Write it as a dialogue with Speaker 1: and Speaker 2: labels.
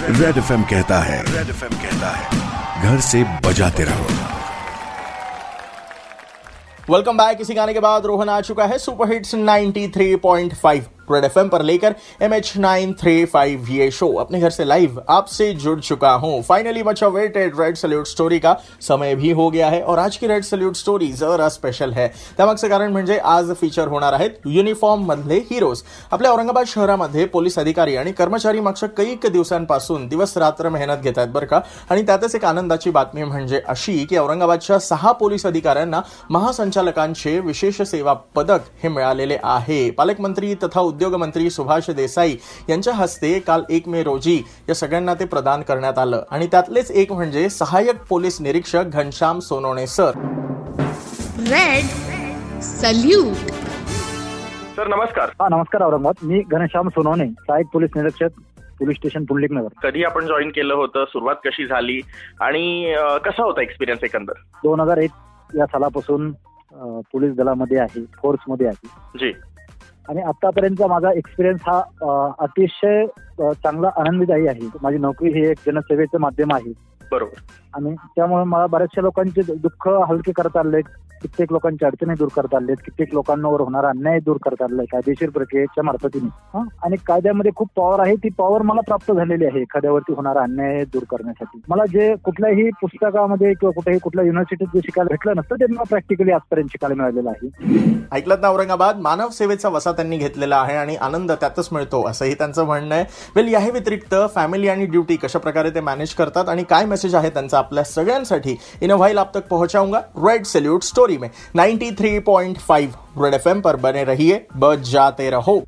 Speaker 1: Red F कहता है red FM कहता है, घर से बजाते रहो।
Speaker 2: वेलकम बैक इसी गाने के बाद रोहन आ चुका है सुपर हिट्स 93.5 रेड एफएम पर लेकर M H nine three five ये शो अपने घर से लाइव आपसे जुड़ चुका हूँ। Finally much awaited red salute story का समय भी हो गया है और आज की रेड सल्यूट स्टोरी जरा स्पेशल है। त्यामागचं कारण म्हणजे आज फीचर होणार आहेत युनिफॉर्म मधले हिरोज आपल्या औरंगाबाद शहरामध्ये पोलीस अधिकारी आणि कर्मचारी मागच्या कैक दिवसांपासून दिवस, रात्र, मेहनत घेत आहेत बरं का? आणि त्यातच एक आनंदाची बातमी म्हणजे अशी की औरंगाबादच्या सहा पोलीस अधिकाऱ्यांना महासंचालकांचे विशेष सेवा पदक हे मिळालेले आहे. पालकमंत्री तथा उद्योग मंत्री सुभाष देसाई यांच्या हस्ते काल एक मे रोजी या सगळ्यांना ते प्रदान करण्यात आलं. आणि त्यातलेच एक म्हणजे सहाय्यक पोलीस निरीक्षक Ghanshyam Sonawane sir.
Speaker 3: Red salute
Speaker 4: sir नमस्कार.
Speaker 5: हा नमस्कार औरंगाबाद. मी घनश्याम सोनवणे सहाय्यक पोलीस निरीक्षक पोलीस स्टेशन पुंडलिक नगर.
Speaker 4: कधी आपण जॉईन केलं होतं? सुरुवात कशी झाली? आणि कसा होता एक्सपिरियन्स एकंदर?
Speaker 5: दोन हजार एक या सालापासून पोलीस दलामध्ये आहे फोर्समध्ये आहे.
Speaker 4: जी.
Speaker 5: आणि आतापर्यंतचा माझा एक्सपिरियन्स हा अतिशय चांगला आनंददायी आहे. माझी नोकरी ही एक जनसेवेचं माध्यम आहे.
Speaker 4: बरोबर.
Speaker 5: आणि त्यामुळे मला बऱ्याचशा लोकांचे दुःख हलके करता आले कित्येक लोकांच्या अडचणी दूर करता आलेत कित्येक लोकांवर होणारा अन्याय दूर करता आलाय कायदेशीर प्रक्रियेच्या मार्फतीने. हं? आणि कायद्यामध्ये खूप पॉवर आहे. ती पॉवर मला प्राप्त झालेली आहे. एखाद्यावरती होणारा अन्याय दूर करण्यासाठी. मला जे कुठल्याही पुस्तकामध्ये किंवा कुठेही कुठल्या युनिव्हर्सिटीत जे शिकायला भेटलं नसतं ते मला प्रॅक्टिकली आजपर्यंत शिकायला मिळालेलं आहे.
Speaker 2: ऐकलं ना औरंगाबाद? मानव सेवेचा वसा त्यांनी घेतलेला आहे आणि आनंद त्यातच मिळतो असंही त्यांचं म्हणणं आहे. वेल याही व्यतिरिक्त फॅमिली आणि ड्युटी कशा प्रकारे ते मॅनेज करतात आणि काय मेसेज आहे त्यांचा? आपल्या सगळ्यांसाठी इन व्हाइल आप तक पहुंचाऊंगा रेड सैल्यूट स्टोरी में. 93.5 रेड एफएम पर बने रहिए. बच जाते रहो.